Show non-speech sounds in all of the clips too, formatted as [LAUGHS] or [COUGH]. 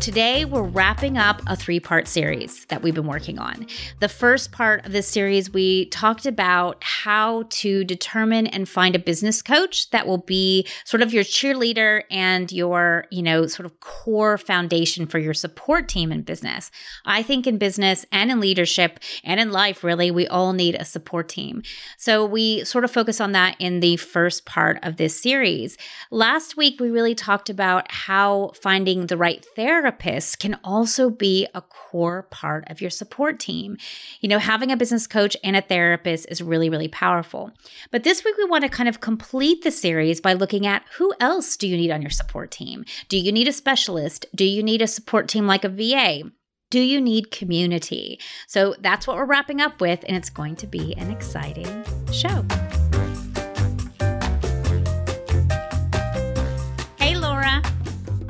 Today, we're wrapping up a three part series that we've been working on. The first part of this series, we talked about how to determine and find a business coach that will be sort of your cheerleader and your, you know, sort of core foundation for your support team in business. I think in business and in leadership and in life, really, we all need a support team. So we sort of focus on that in the first part of this series. Last week, we really talked about how finding the right therapist therapist can also be a core part of your support team. You know, having a business coach and a therapist is really, really powerful. But this week, we want to kind of complete the series by looking at who else do you need on your support team? Do you need a specialist? Do you need a support team like a VA? Do you need community? So that's what we're wrapping up with, and it's going to be an exciting show.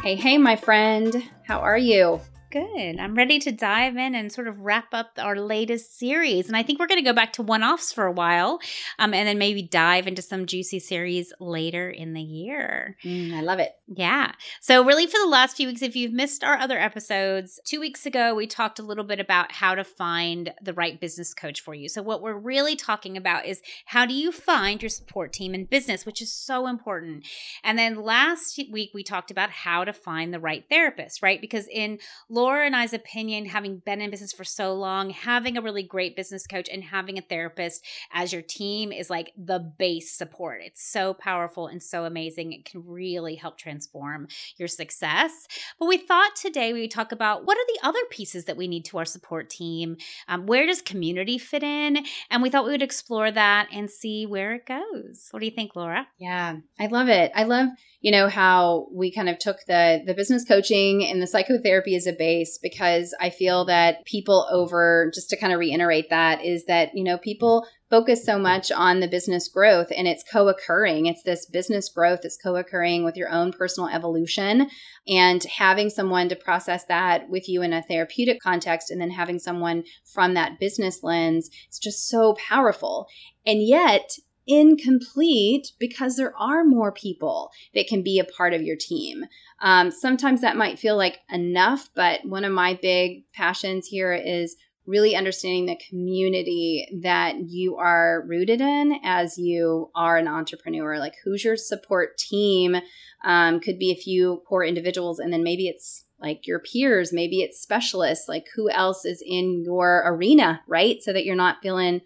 Hey, hey, my friend. How are you? Good. I'm ready to dive in and sort of wrap up our latest series. And I think we're going to go back to one offs for a while um, and then maybe dive into some juicy series later in the year. Mm, I love it. Yeah. So, really, for the last few weeks, if you've missed our other episodes, two weeks ago, we talked a little bit about how to find the right business coach for you. So, what we're really talking about is how do you find your support team in business, which is so important. And then last week, we talked about how to find the right therapist, right? Because in Laura and I's opinion, having been in business for so long, having a really great business coach and having a therapist as your team is like the base support. It's so powerful and so amazing. It can really help transform your success. But we thought today we would talk about what are the other pieces that we need to our support team? Um, where does community fit in? And we thought we would explore that and see where it goes. What do you think, Laura? Yeah, I love it. I love, you know, how we kind of took the the business coaching and the psychotherapy as a base space because I feel that people over, just to kind of reiterate that, is that, you know, people focus so much on the business growth and it's co occurring. It's this business growth that's co occurring with your own personal evolution and having someone to process that with you in a therapeutic context and then having someone from that business lens. It's just so powerful. And yet, incomplete because there are more people that can be a part of your team. Um, sometimes that might feel like enough, but one of my big passions here is really understanding the community that you are rooted in as you are an entrepreneur. Like, who's your support team? Um, could be a few core individuals, and then maybe it's like your peers, maybe it's specialists, like who else is in your arena, right? So that you're not feeling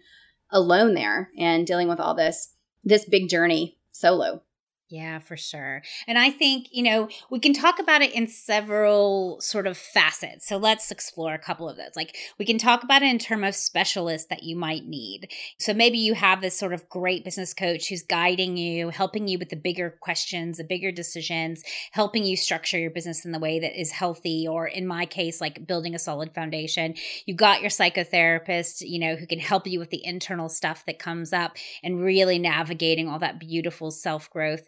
alone there and dealing with all this this big journey solo. Yeah, for sure. And I think, you know, we can talk about it in several sort of facets. So let's explore a couple of those. Like we can talk about it in terms of specialists that you might need. So maybe you have this sort of great business coach who's guiding you, helping you with the bigger questions, the bigger decisions, helping you structure your business in the way that is healthy, or in my case, like building a solid foundation. You've got your psychotherapist, you know, who can help you with the internal stuff that comes up and really navigating all that beautiful self growth.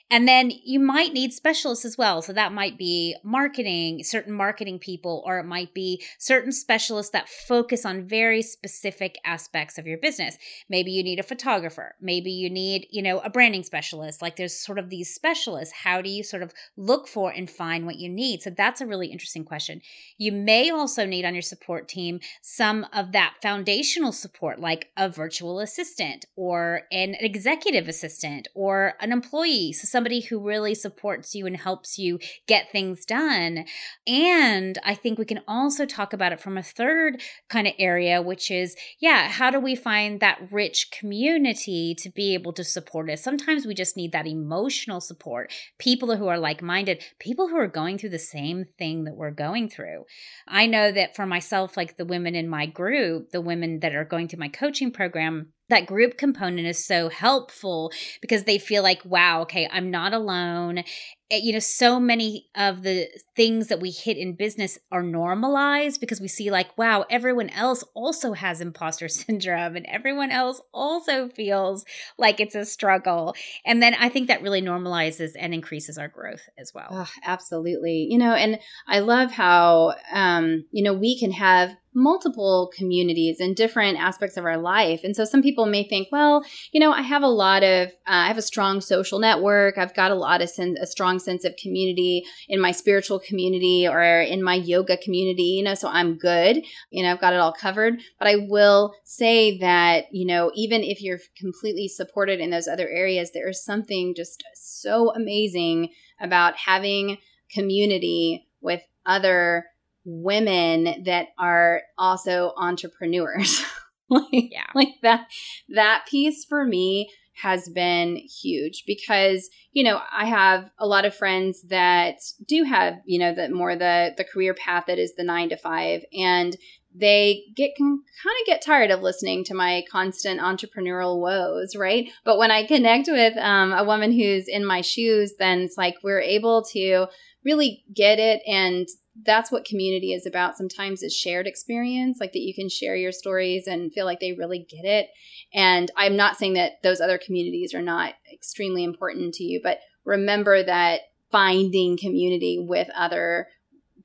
And then you might need specialists as well. So that might be marketing, certain marketing people, or it might be certain specialists that focus on very specific aspects of your business. Maybe you need a photographer. Maybe you need, you know, a branding specialist. Like there's sort of these specialists. How do you sort of look for and find what you need? So that's a really interesting question. You may also need on your support team some of that foundational support, like a virtual assistant or an executive assistant or an employee so somebody who really supports you and helps you get things done. And I think we can also talk about it from a third kind of area, which is, yeah, how do we find that rich community to be able to support us? Sometimes we just need that emotional support, people who are like minded, people who are going through the same thing that we're going through. I know that for myself, like the women in my group, the women that are going through my coaching program, that group component is so helpful because they feel like, wow, okay, I'm not alone you know so many of the things that we hit in business are normalized because we see like wow everyone else also has imposter [LAUGHS] syndrome and everyone else also feels like it's a struggle and then i think that really normalizes and increases our growth as well oh, absolutely you know and i love how um you know we can have multiple communities and different aspects of our life. And so some people may think, well, you know, I have a lot of, uh, I have a strong social network. I've got a lot of sen- a strong sense of community in my spiritual community or in my yoga community, you know, so I'm good. You know, I've got it all covered. But I will say that, you know, even if you're completely supported in those other areas, there is something just so amazing about having community with other women that are also entrepreneurs. [LAUGHS] like, yeah. like that that piece for me has been huge because you know i have a lot of friends that do have you know the more the the career path that is the 9 to 5 and they get can kind of get tired of listening to my constant entrepreneurial woes right? But when i connect with um, a woman who's in my shoes then it's like we're able to really get it and that's what community is about. Sometimes is shared experience like that you can share your stories and feel like they really get it. And i'm not saying that those other communities are not extremely important to you but remember that finding community with other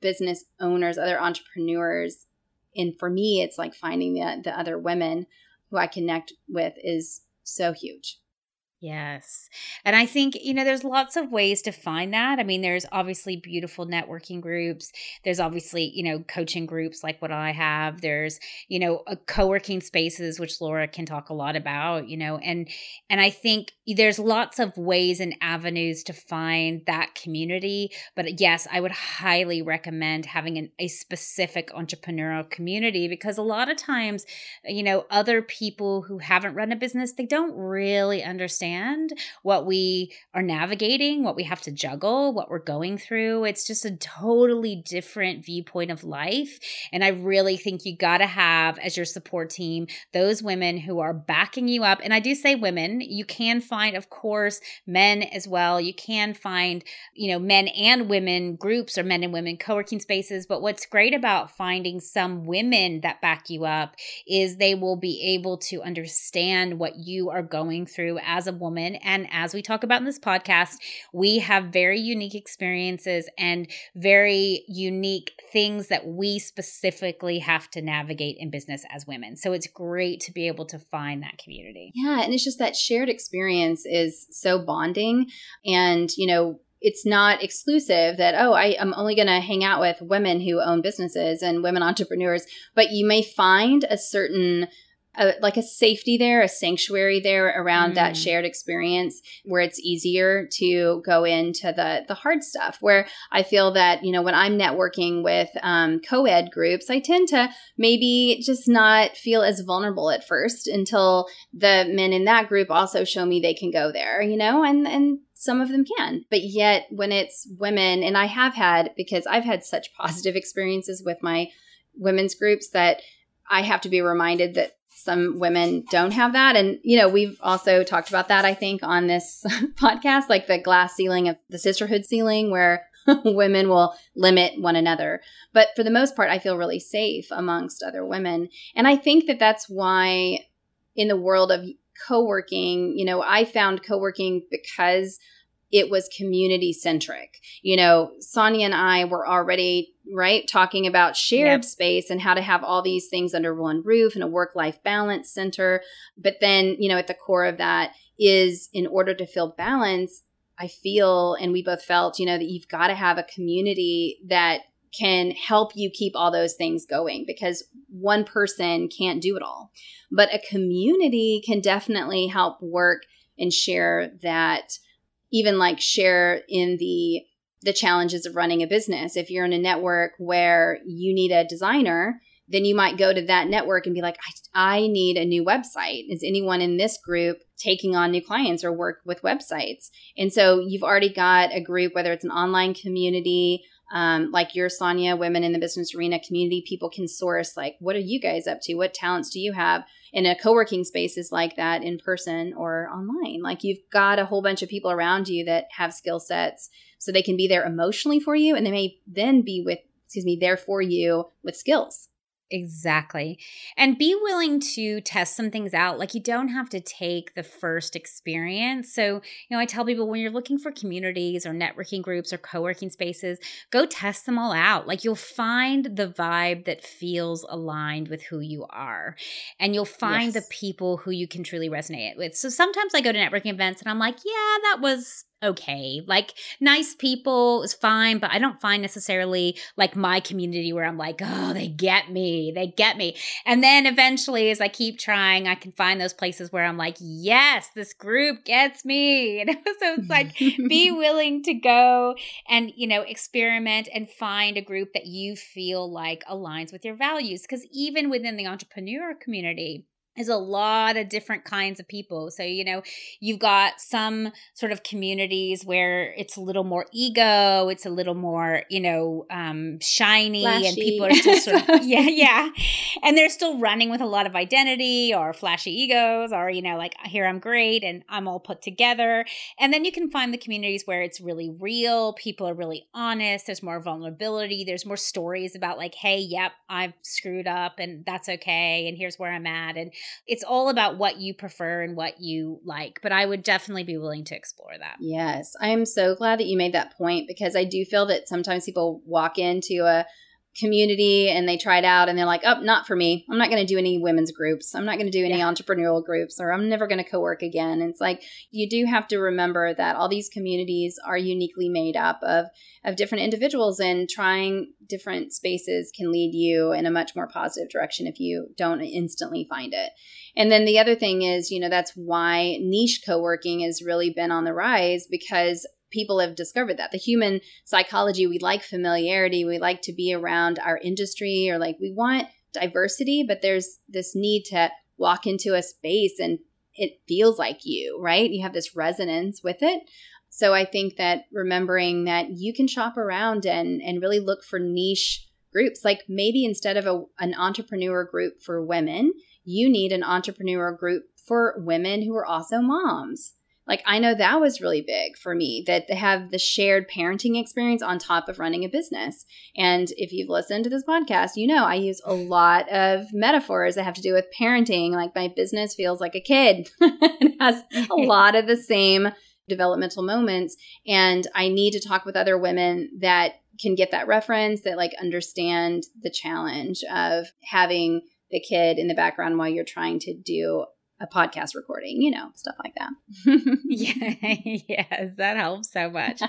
business owners other entrepreneurs and for me it's like finding the, the other women who i connect with is so huge Yes. And I think, you know, there's lots of ways to find that. I mean, there's obviously beautiful networking groups. There's obviously, you know, coaching groups like what I have. There's, you know, uh, co working spaces, which Laura can talk a lot about, you know, and, and I think there's lots of ways and avenues to find that community. But yes, I would highly recommend having an, a specific entrepreneurial community because a lot of times, you know, other people who haven't run a business, they don't really understand understand what we are navigating, what we have to juggle, what we're going through. It's just a totally different viewpoint of life. And I really think you got to have as your support team those women who are backing you up. And I do say women, you can find, of course, men as well. You can find, you know, men and women groups or men and women co working spaces. But what's great about finding some women that back you up is they will be able to understand what you are going through as a woman. And as we talk about in this podcast, we have very unique experiences and very unique things that we specifically have to navigate in business as women. So it's great to be able to find that community. Yeah. And it's just that shared experience is so bonding. And, you know, it's not exclusive that oh I, am only going to hang out with women who own businesses and women entrepreneurs but you may find a certain a, like a safety there, a sanctuary there around mm. that shared experience where it's easier to go into the the hard stuff. Where I feel that you know when I'm networking with um, co-ed groups, I tend to maybe just not feel as vulnerable at first until the men in that group also show me they can go there. You know, and and some of them can but yet when it's women and i have had because i've had such [LAUGHS] positive experiences with my women's groups that i have to be reminded that some women don't have that. And, you know, we've also talked about that, I think, on this [LAUGHS] podcast, like the glass ceiling of the sisterhood ceiling, where [LAUGHS] women will limit one another. But for the most part, I feel really safe amongst other women. And I think that that's why in the world of co working, you know, I found co working because it was community centric. You know, Sonia and I were already, right, talking about shared yep. space and how to have all these things under one roof and a work life balance center. But then, you know, at the core of that is in order to feel balance, I feel, and we both felt, you know, that you've got to have a community that can help you keep all those things going because one person can't do it all. But a community can definitely help work and share that even like share in the the challenges of running a business. If you're in a network where you need a designer, then you might go to that network and be like, I, I, need a new website. Is anyone in this group taking on new clients or work with websites? And so you've already got a group, whether it's an online community um, like your Sonia, Women in the Business Arena community, people can source like, what are you guys up to? What talents do you have? In a co working spaces like that in person or online, like you've got a whole bunch of people around you that have skill sets so they can be there emotionally for you and they may then be with, excuse me, there for you with skills. Exactly. And be willing to test some things out. Like you don't have to take the first experience. So, you know, I tell people when you're looking for communities or networking groups or co working spaces, go test them all out. Like you'll find the vibe that feels aligned with who you are. And you'll find yes. the people who you can truly resonate with. So sometimes I go to networking events and I'm like, yeah, that was okay. Like nice people is fine, but I don't find necessarily like my community where I'm like, oh, they get me. They get me. And then eventually as I keep trying, I can find those places where I'm like, yes, this group gets me. [LAUGHS] so it's like be [LAUGHS] willing to go and, you know, experiment and find a group that you feel like aligns with your values. Because even within the entrepreneur community, is a lot of different kinds of people. So, you know, you've got some sort of communities where it's a little more ego, it's a little more, you know, um, shiny, flashy. and people are still sort of, [LAUGHS] yeah, yeah. And they're still running with a lot of identity or flashy egos, or, you know, like, here I'm great and I'm all put together. And then you can find the communities where it's really real, people are really honest, there's more vulnerability, there's more stories about, like, hey, yep, I've screwed up and that's okay, and here's where I'm at. And it's all about what you prefer and what you like. But I would definitely be willing to explore that. Yes. I am so glad that you made that point because I do feel that sometimes people walk into a community and they tried out and they're like, oh, not for me. I'm not going to do any women's groups. I'm not going to do any yeah. entrepreneurial groups or I'm never going to co work again. And it's like, you do have to remember that all these communities are uniquely made up of, of different individuals and trying different spaces can lead you in a much more positive direction if you don't instantly find it. And then the other thing is, you know, that's why niche co working has really been on the rise because people have discovered that. The human psychology we like familiarity we like to be around our industry or like we want diversity but there's this need to walk into a space and it feels like you right? You have this resonance with it. So i think that remembering that you can shop around and and really look for niche groups. Like maybe instead of a, an entrepreneur group for women you need an entrepreneur group for women who are also moms like I know that was really big for me that they have the shared parenting experience on top of running a business. And if you've listened to this podcast, you know I use a lot of metaphors that have to do with parenting. Like my business feels like a kid. [LAUGHS] it has a lot of the same developmental moments and I need to talk with other women that can get that reference that like understand the challenge of having the kid in the background while you're trying to do a podcast recording, you know, stuff like that. yeah, [LAUGHS] [LAUGHS] yes, that helps so much.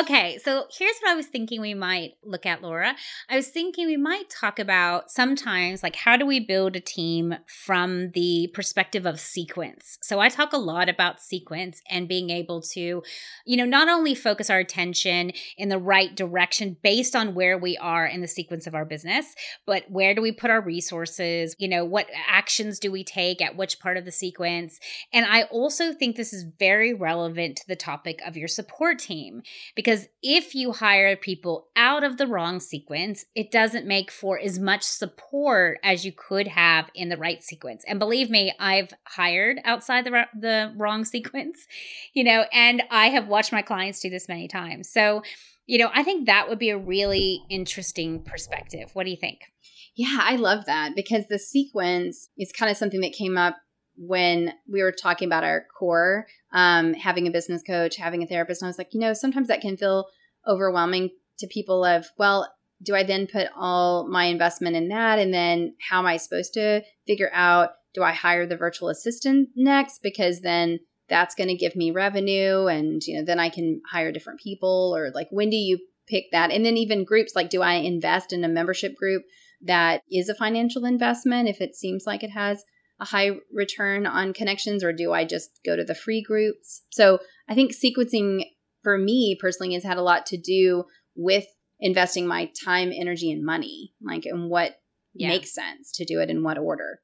okay, so here's what I was thinking we might look at, Laura. I was thinking we might talk about sometimes like how do we build a team from the perspective of sequence. So I talk a lot about sequence and being able to, you know, not only focus our attention in the right direction based on where we are in the sequence of our business, but where do we put our resources? You know, what actions do we take at which part of the sequence. And I also think this is very relevant to the topic of your support team because if you hire people out of the wrong sequence, it doesn't make for as much support as you could have in the right sequence. And believe me, I've hired outside the the wrong [LAUGHS] sequence, you know, and I have watched my clients do this many times. So, you know, I think that would be a really interesting perspective. What do you think? Yeah, I love that because the sequence is kind of something that came up when we were talking about our core, um, having a business coach, having a therapist, and I was like, you know, sometimes that can feel overwhelming to people of, well, do I then put all my investment in that? And then how am I supposed to figure out, do I hire the virtual assistant next? Because then that's going to give me revenue and, you know, then I can hire different people or like, when do you pick that? And then even groups, like, do I invest in a membership group that is a financial investment if it seems like it has a high return on connections or do I just go to the free groups? So I think sequencing for me personally has had a lot to do with investing my time, energy, and money, like in what yeah. makes sense to do it in what order.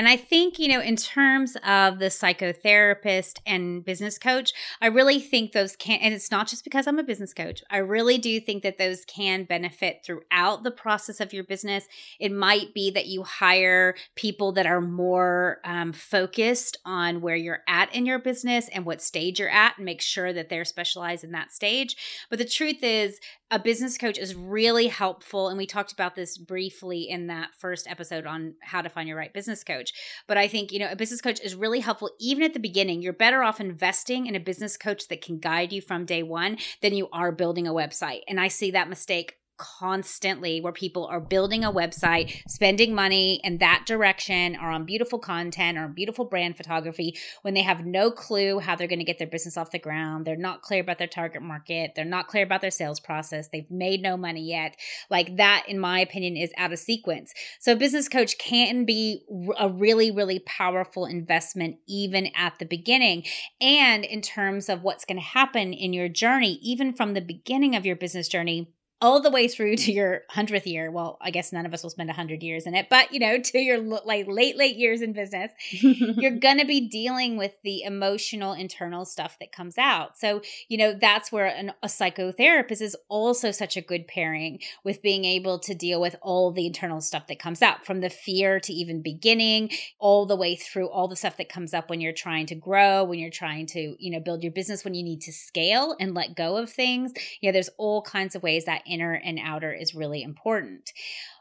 And I think, you know, in terms of the psychotherapist and business coach, I really think those can, and it's not just because I'm a business coach, I really do think that those can benefit throughout the process of your business. It might be that you hire people that are more um, focused on where you're at in your business and what stage you're at and make sure that they're specialized in that stage. But the truth is, a business coach is really helpful. And we talked about this briefly in that first episode on how to find your right business coach. But I think, you know, a business coach is really helpful even at the beginning. You're better off investing in a business coach that can guide you from day one than you are building a website. And I see that mistake constantly where people are building a website, spending money in that direction or on beautiful content or beautiful brand photography when they have no clue how they're going to get their business off the ground. They're not clear about their target market. They're not clear about their sales process. They've made no money yet. Like that, in my opinion, is out of sequence. So, a business coach can be a really, really powerful investment even at the beginning. And in terms of what's going to happen in your journey, even from the beginning of your business journey, all the way through to your 100th year. Well i guess none of us will spend 100 years in it but you know to your like late late years in business [LAUGHS] you're gonna be dealing with the emotional internal stuff that comes out. So you know that's where an, a psychotherapist is also such a good pairing with being able to deal with all the internal stuff that comes out from the fear to even beginning all the way through all the stuff that comes up when you're trying to grow when you're trying to you know build your business when you need to scale and let go of things. Yeah there's all kinds of ways that inner and outer is really important.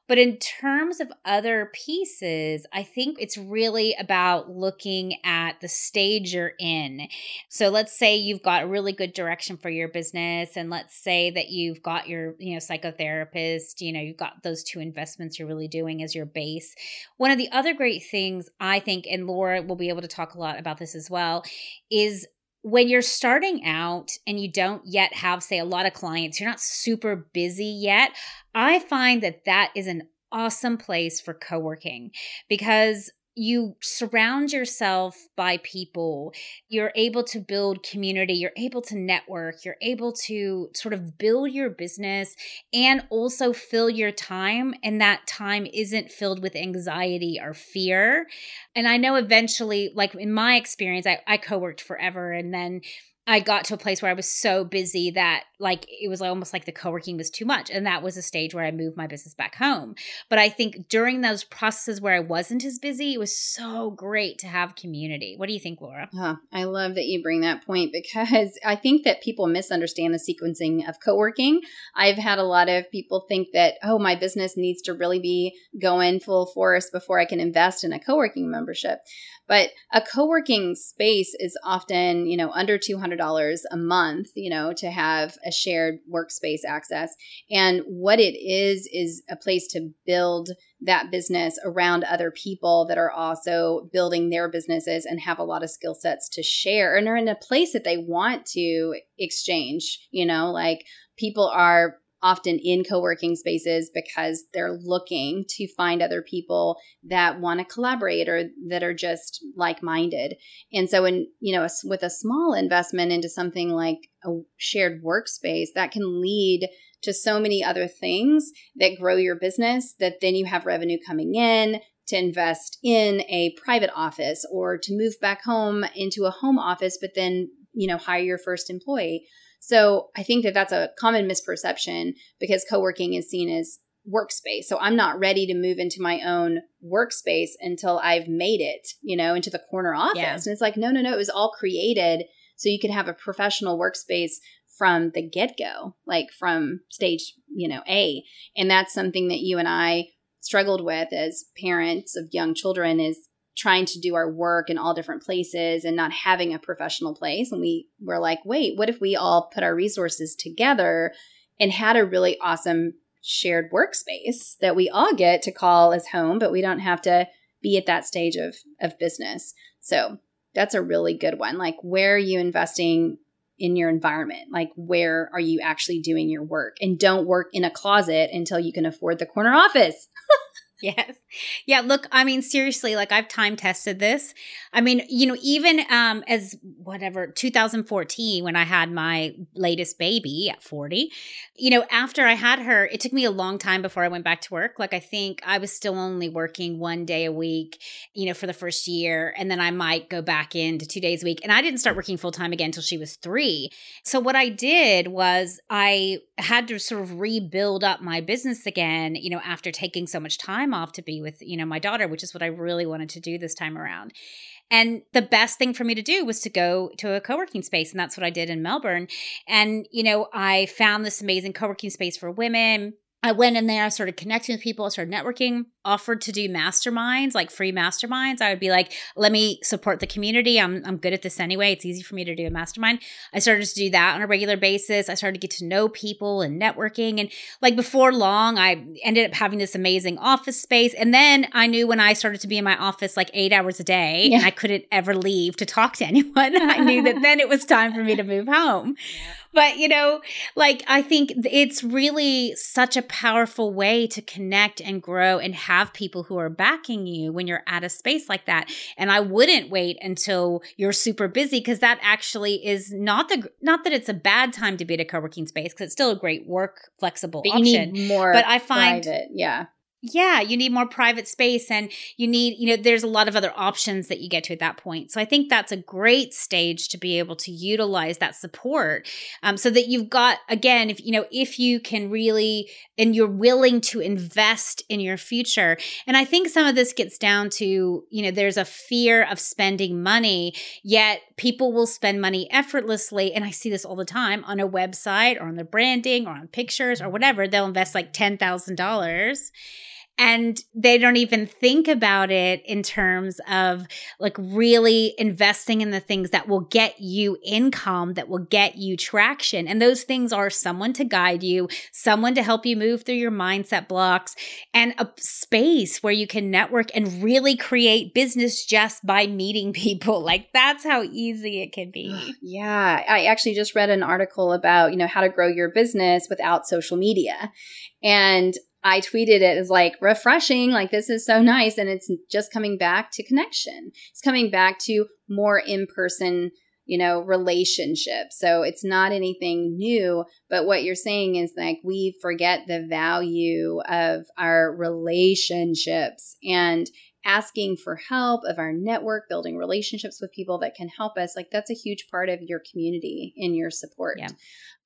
But in terms of other pieces, I think it's really about looking at the stage you're in. So let's say you've got a really good direction for your business and let's say that you've got your, you know, psychotherapist, you know, you've got those two investments you're really doing as your base. One of the other great things I think and Laura will be able to talk a lot about this as well is when you're starting out and you don't yet have, say, a lot of clients, you're not super busy yet, I find that that is an awesome place for co working because you surround yourself by people you're able to build community you're able to network you're able to sort of build your business and also fill your time and that time isn't filled with anxiety or fear. And i know eventually like in my experience i, I co-worked forever and then I got to a place where I was so busy that like it was almost like the co-working was too much and that was a stage where I moved my business back home. But I think during those processes where I wasn't as busy, it was so great to have community. What do you think, Laura? Oh, I love that you bring that point because [LAUGHS] I think that people misunderstand the sequencing of co-working. I've had a lot of people think that oh, my business needs to really be going full force before I can invest in a co-working membership. But a co-working space is often, you know, under $200 a month, you know, to have a shared workspace access. And what it is is a place to build that business around other people that are also building their businesses and have a lot of skill sets to share and are in a place that they want to exchange, you know, like people are often in co-working spaces because they're looking to find other people that want to collaborate or that are just like-minded. And so in, you know, with a small investment into something like a shared workspace, that can lead to so many other things that grow your business that then you have revenue coming in to invest in a private office or to move back home into a home office but then, you know, hire your first employee so I think that that's a common misperception because co working is seen as workspace. So I'm not ready to move into my own workspace until I've made it, you know, into the corner office. Yeah. And it's like, no, no, no, it was all created so you could have a professional workspace from the get go, like from stage, you know, A. And that's something that you and I struggled with as parents of young children is trying to do our work in all different places and not having a professional place. And we were like, wait, what if we all put our resources together and had a really awesome shared workspace that we all get to call as home, but we don't have to be at that stage of, of business. So that's a really good one. Like, where are you investing in your environment? Like, where are you actually doing your work? And don't work in a closet until you can afford the corner office. [LAUGHS] [LAUGHS] yes. Yeah, look, I mean seriously, like I've time tested this. I mean, you know, even um as whatever 2014 when I had my latest baby at 40, you know, after I had her, it took me a long time before I went back to work. Like I think I was still only working one day a week, you know, for the first year and then I might go back into 2 days a week and I didn't start working full time again until she was 3. So what I did was I had to sort of rebuild up my business again, you know, after taking so much time off to be with, you know, my daughter, which is what I really wanted to do this time around. And the best thing for me to do was to go to a co working space. And that's what I did in Melbourne. And, you know, I found this amazing co working space for women I went in there, I started connecting with people, I started networking, offered to do masterminds, like free masterminds. I would be like, let me support the community. I'm, I'm good at this anyway. It's easy for me to do a mastermind. I started to do that on a regular basis. I started to get to know people and networking. And like before long, I ended up having this amazing office space. And then I knew when I started to be in my office like eight hours a day yeah. and I couldn't ever leave to talk to [LAUGHS] anyone, I knew that then it was time for me to move home. [LAUGHS] Yeah but you know, like I think it's really such a powerful way to connect and grow and have people who are backing you when you're at a space like that. And I wouldn't wait until you're super busy because that actually is not the not that it's a bad time to be at a co-working space because it's still a great work flexible but option. more, but I find private. yeah yeah, you need more private space and you need, you know, there's a lot of other options that you get to at that point. So I think that's a great stage to be able to utilize that support um, so that you've got, again, if, you know, if you can really, and you're willing to invest in your future. And I think some of this gets down to, you know, there's a fear of spending money, yet people will spend money effortlessly. And I see this all the time on a website or on their branding or on pictures or mm-hmm. whatever. They'll invest like $10,000 and they don't even think about it in terms of like really investing in the things that will get you income that will get you traction. And those things are someone to guide you someone to help you move through your mindset blocks and a space where you can network and really create business just by meeting [LAUGHS] people. Like that's how easy it can be. [SIGHS] Yeah. I actually just read an article about you know how to grow your business without social media. And I tweeted it as like refreshing, like this is so nice. And it's just coming back to connection. It's coming back to more in person, you know, relationships. So it's not anything new. But what you're saying is like we forget the value of our relationships and asking for help of our network, building relationships with people that can help us. Like that's a huge part of your community and your support. Yeah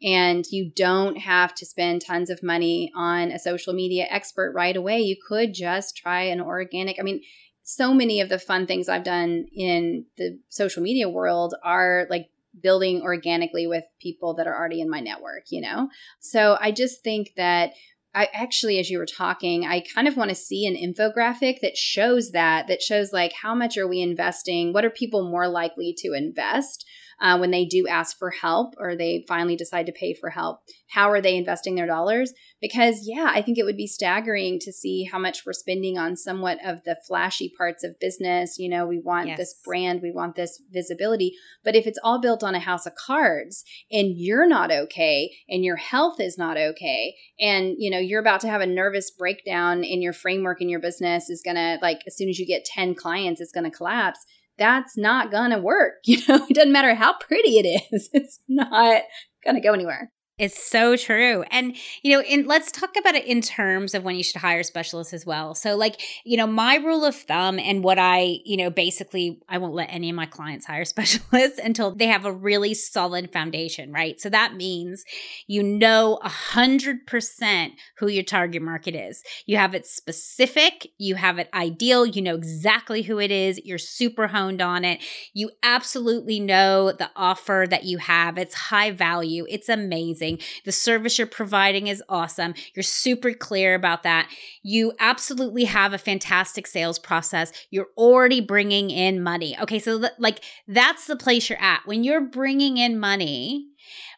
and you don't have to spend tons of money on a social media expert right away. You could just try an organic. I mean, so many of the fun things I've done in the social media world are like building organically with people that are already in my network, you know? So I just think that I actually, as you were talking, I kind of want to see an infographic that shows that, that shows like how much are we investing? What are people more likely to invest? Uh, when they do ask for help or they finally decide to pay for help. How are they investing their dollars? Because, yeah, I think it would be staggering to see how much we're spending on somewhat of the flashy parts of business. You know, we want yes. this brand, we want this visibility. But if it's all built on a house of cards and you're not okay and your health is not okay and, you know, you're about to have a nervous breakdown in your framework in your business is going to, like, as soon as you get 10 clients, it's going to collapse that's not gonna work. [LAUGHS] You know, it doesn't matter how pretty it is, it's not gonna go anywhere. It's so true. And, you know, in, let's talk about it in terms of when you should hire specialists as well. So, like, you know, my rule of thumb and what I, you know, basically, I won't let any of my clients hire [LAUGHS] specialists until they have a really solid foundation, right? So that means you know a 100% who your target market is. You have it specific, you have it ideal, you know exactly who it is, you're super honed on it. You absolutely know the offer that you have, it's high value, it's amazing amazing. The service you're providing is awesome. You're super clear about that. You absolutely have a fantastic sales process. You're already bringing in money. Okay, so th- like that's the place you're at. When you're bringing in money,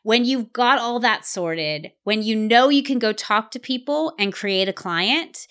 when you've got all that sorted, when you know you can go talk to people and create a client,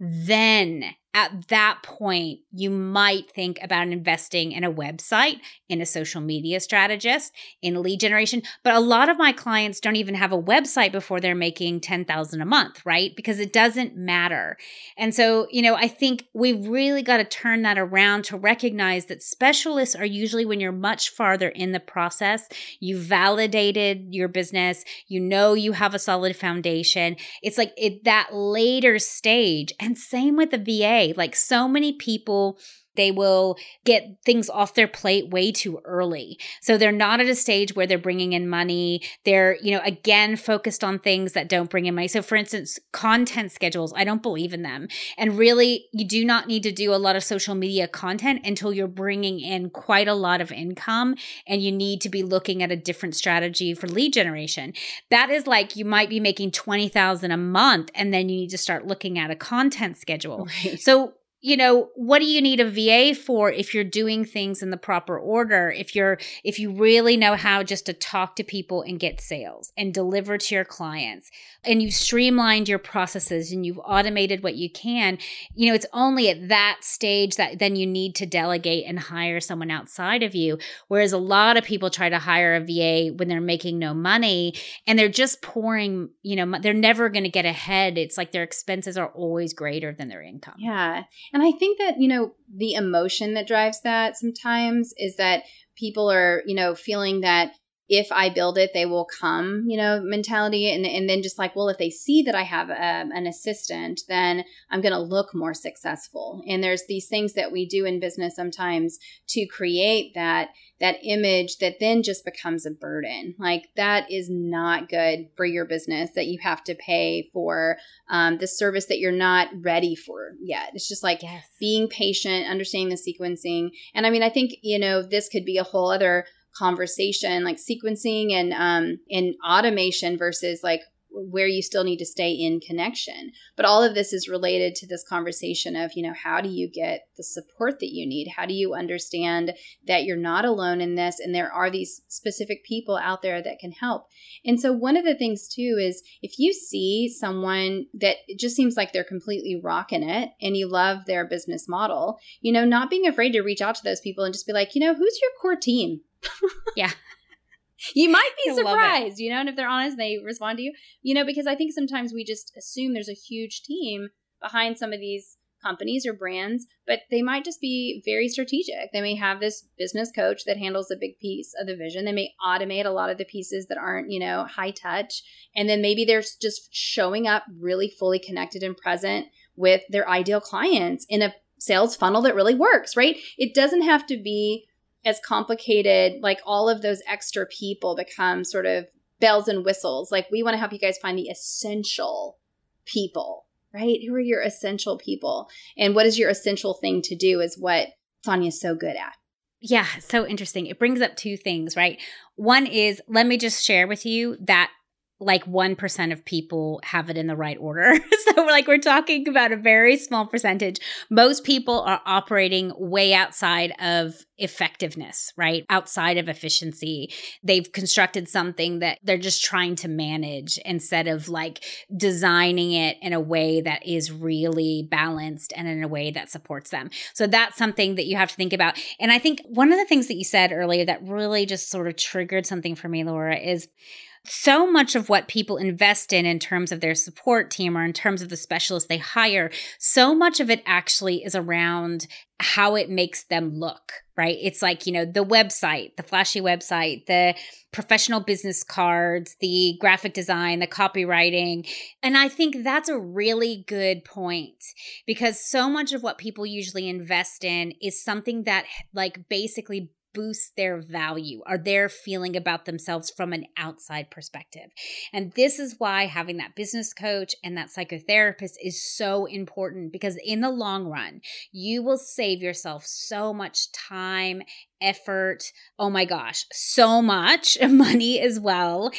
then at that point, you might think about investing in a website, in a social media strategist, in lead generation. But a lot of my clients don't even have a website before they're making 10,000 a month, right? Because it doesn't matter. And so, you know, I think we've really got to turn that around to recognize that specialists are usually when you're much farther in the process, you validated your business, you know you have a solid foundation. It's like it, that later stage. And same with the VA like so many people they will get things off their plate way too early. So they're not at a stage where they're bringing in money. They're, you know, again, focused on things that don't bring in money. So, for instance, content schedules, I don't believe in them. And really, you do not need to do a lot of social media content until you're bringing in quite a lot of income and you need to be looking at a different strategy for lead generation. That is like you might be making 20,000 a month and then you need to start looking at a content schedule. Right. So, you know what do you need a va for if you're doing things in the proper order? If you're if you really know how just to talk to people and get sales and deliver to your clients and you've streamlined your processes and you've automated what you can you know it's only at that stage that then you need to delegate and hire someone outside of you. Whereas a lot of people try to hire a va when they're making no money and they're just pouring you know they're never going to get ahead. It's like their expenses are always greater than their income. Yeah and I think that, you know, the emotion that drives that sometimes is that people are, you know, feeling that if I build it, they will come, you know, mentality. And, and then just like, well, if they see that I have um, an assistant, then I'm going to look more successful. And there's these things that we do in business sometimes to create that, that image that then just becomes a burden. Like that is not good for your business that you have to pay for um, the service that you're not ready for yet. It's just like yes. being patient, understanding the sequencing. And I mean, I think, you know, this could be a whole other conversation like sequencing and um and automation versus like where you still need to stay in connection. But all of this is related to this conversation of, you know, how do you get the support that you need? How do you understand that you're not alone in this and there are these specific people out there that can help? And so, one of the things too is if you see someone that just seems like they're completely rocking it and you love their business model, you know, not being afraid to reach out to those people and just be like, you know, who's your core team? Yeah. [LAUGHS] You might be surprised, you know, and if they're honest, they respond to you, you know, because I think sometimes we just assume there's a huge team behind some of these companies or brands, but they might just be very strategic. They may have this business coach that handles a big piece of the vision. They may automate a lot of the pieces that aren't, you know, high touch. And then maybe they're just showing up really fully connected and present with their ideal clients in a sales funnel that really works, right? It doesn't have to be as complicated, like all of those extra people become sort of bells and whistles. Like we want to help you guys find the essential people, right? Who are your essential people? And what is your essential thing to do is what Sonia's so good at. Yeah, so interesting. It brings up two things, right? One is let me just share with you that like 1% of people have it in the right order. [LAUGHS] so we're like we're talking about a very small percentage. Most people are operating way outside of effectiveness, right? Outside of efficiency. They've constructed something that they're just trying to manage instead of like designing it in a way that is really balanced and in a way that supports them. So that's something that you have to think about. And I think one of the things that you said earlier that really just sort of triggered something for me, Laura, is so much of what people invest in in terms of their support team or in terms of the specialists they hire, so much of it actually is around how it makes them look, right? It's like, you know, the website, the flashy website, the professional business cards, the graphic design, the copywriting. And I think that's a really good point because so much of what people usually invest in is something that like basically boost their value or their feeling about themselves from an outside perspective. And this is why having that business coach and that psychotherapist is so important because in the long run, you will save yourself so much time effort. Oh my gosh, so much [LAUGHS] money as well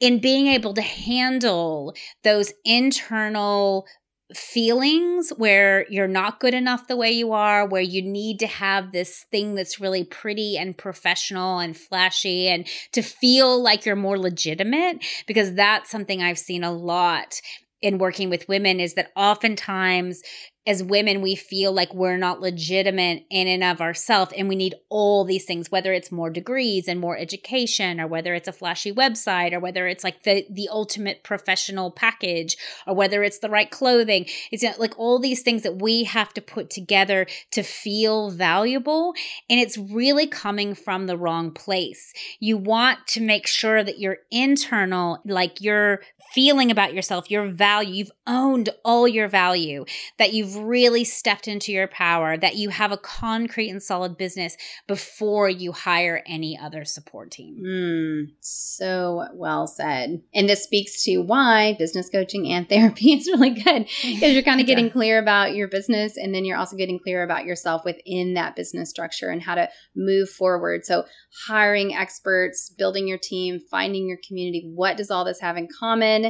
in being able to handle those internal feelings where you're not good enough the way you are, where you need to have this thing that's really pretty and professional and flashy and to feel like you're more legitimate, because that's something I've seen a lot in working with women is that oftentimes as women, we feel like we're not legitimate in and of ourselves, and we need all these things, whether it's more degrees and more education, or whether it's a flashy website, or whether it's like the the ultimate professional package, or whether it's the right clothing. It's like all these things that we have to put together to feel valuable, and it's really coming from the wrong place. You want to make sure that your internal, like your feeling about yourself, your value, you've owned all your value, that you've really stepped into your power, that you have a concrete and solid business before you hire any other support team. Mm, so well said. And this speaks to why business coaching and [LAUGHS] therapy is really good because you're kind of [LAUGHS] getting clear about your business and then you're also getting clear about yourself within that business structure and how to move forward. So, hiring experts, building your team, finding your community. What does all this have in common?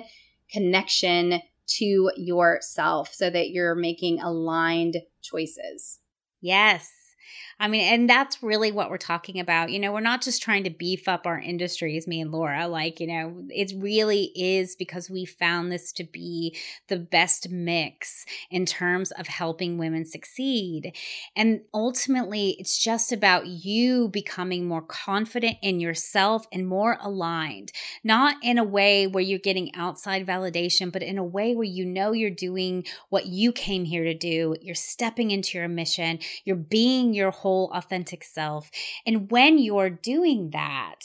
Connection to yourself so that you're making aligned choices. Yes. I mean, and that's really what we're talking about. You know, we're not just trying to beef up our industries, me and Laura. Like, you know, it really is because we found this to be the best mix in terms of helping women succeed. And ultimately, it's just about you becoming more confident in yourself and more aligned, not in a way where you're getting outside validation, but in a way where you know you're doing what you came here to do. You're stepping into your mission, you're being your whole authentic self. And when you're doing that,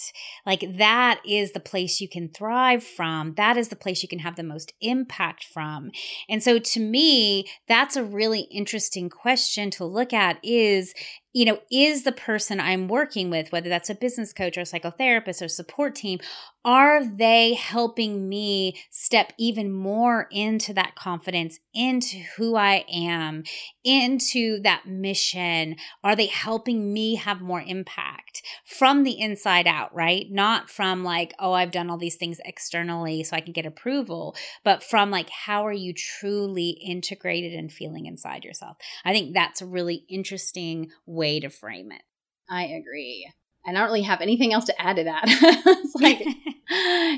like that is the place you can thrive from. That is the place you can have the most impact from. And so to me, that's a really interesting question to look at is you know, is the person I'm working with, whether that's a business coach or a psychotherapist or support team, are they helping me step even more into that confidence, into who I am, into that mission? Are they helping me have more impact from the inside out, right? Not from like, oh, I've done all these things externally so I can get approval, but from like, how are you truly integrated and feeling inside yourself? I think that's a really interesting way to frame it. I agree. And I don't really have anything else to add to that. [LAUGHS] it's [LAUGHS] like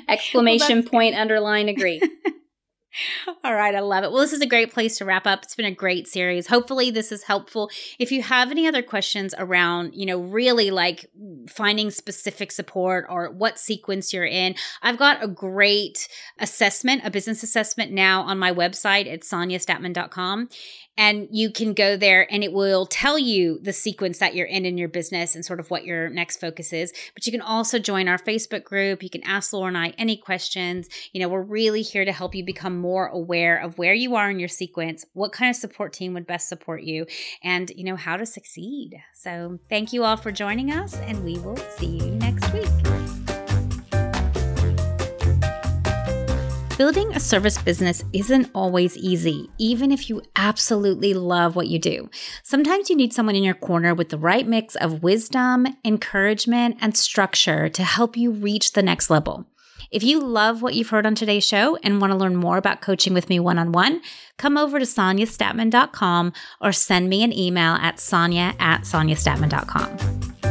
exclamation well, point, underline, agree. [LAUGHS] [LAUGHS] All right, I love it. Well, this is a great place to wrap up. It's been a great series. Hopefully, this is helpful. If you have any other questions around, you know, really like finding specific support or what sequence you're in, I've got a great assessment, a business assessment now on my website at soniastatman.com and you can go there and it will tell you the sequence that you're in in your business and sort of what your next focus is. But you can also join our Facebook group. You can ask Laura and I any questions. You know, we're really here to help you become more aware of where you are in your sequence, what kind of support team would best support you, and, you know, how to succeed. So thank you all for joining us, and we will see you next week. Building a service business isn't always easy, even if you absolutely love what you do. Sometimes you need someone in your corner with the right mix of wisdom, encouragement, and structure to help you reach the next level. If you love what you've heard on today's show and want to learn more about coaching with me one on one, come over to soniastatman.com or send me an email at sonia at soniastatman.com.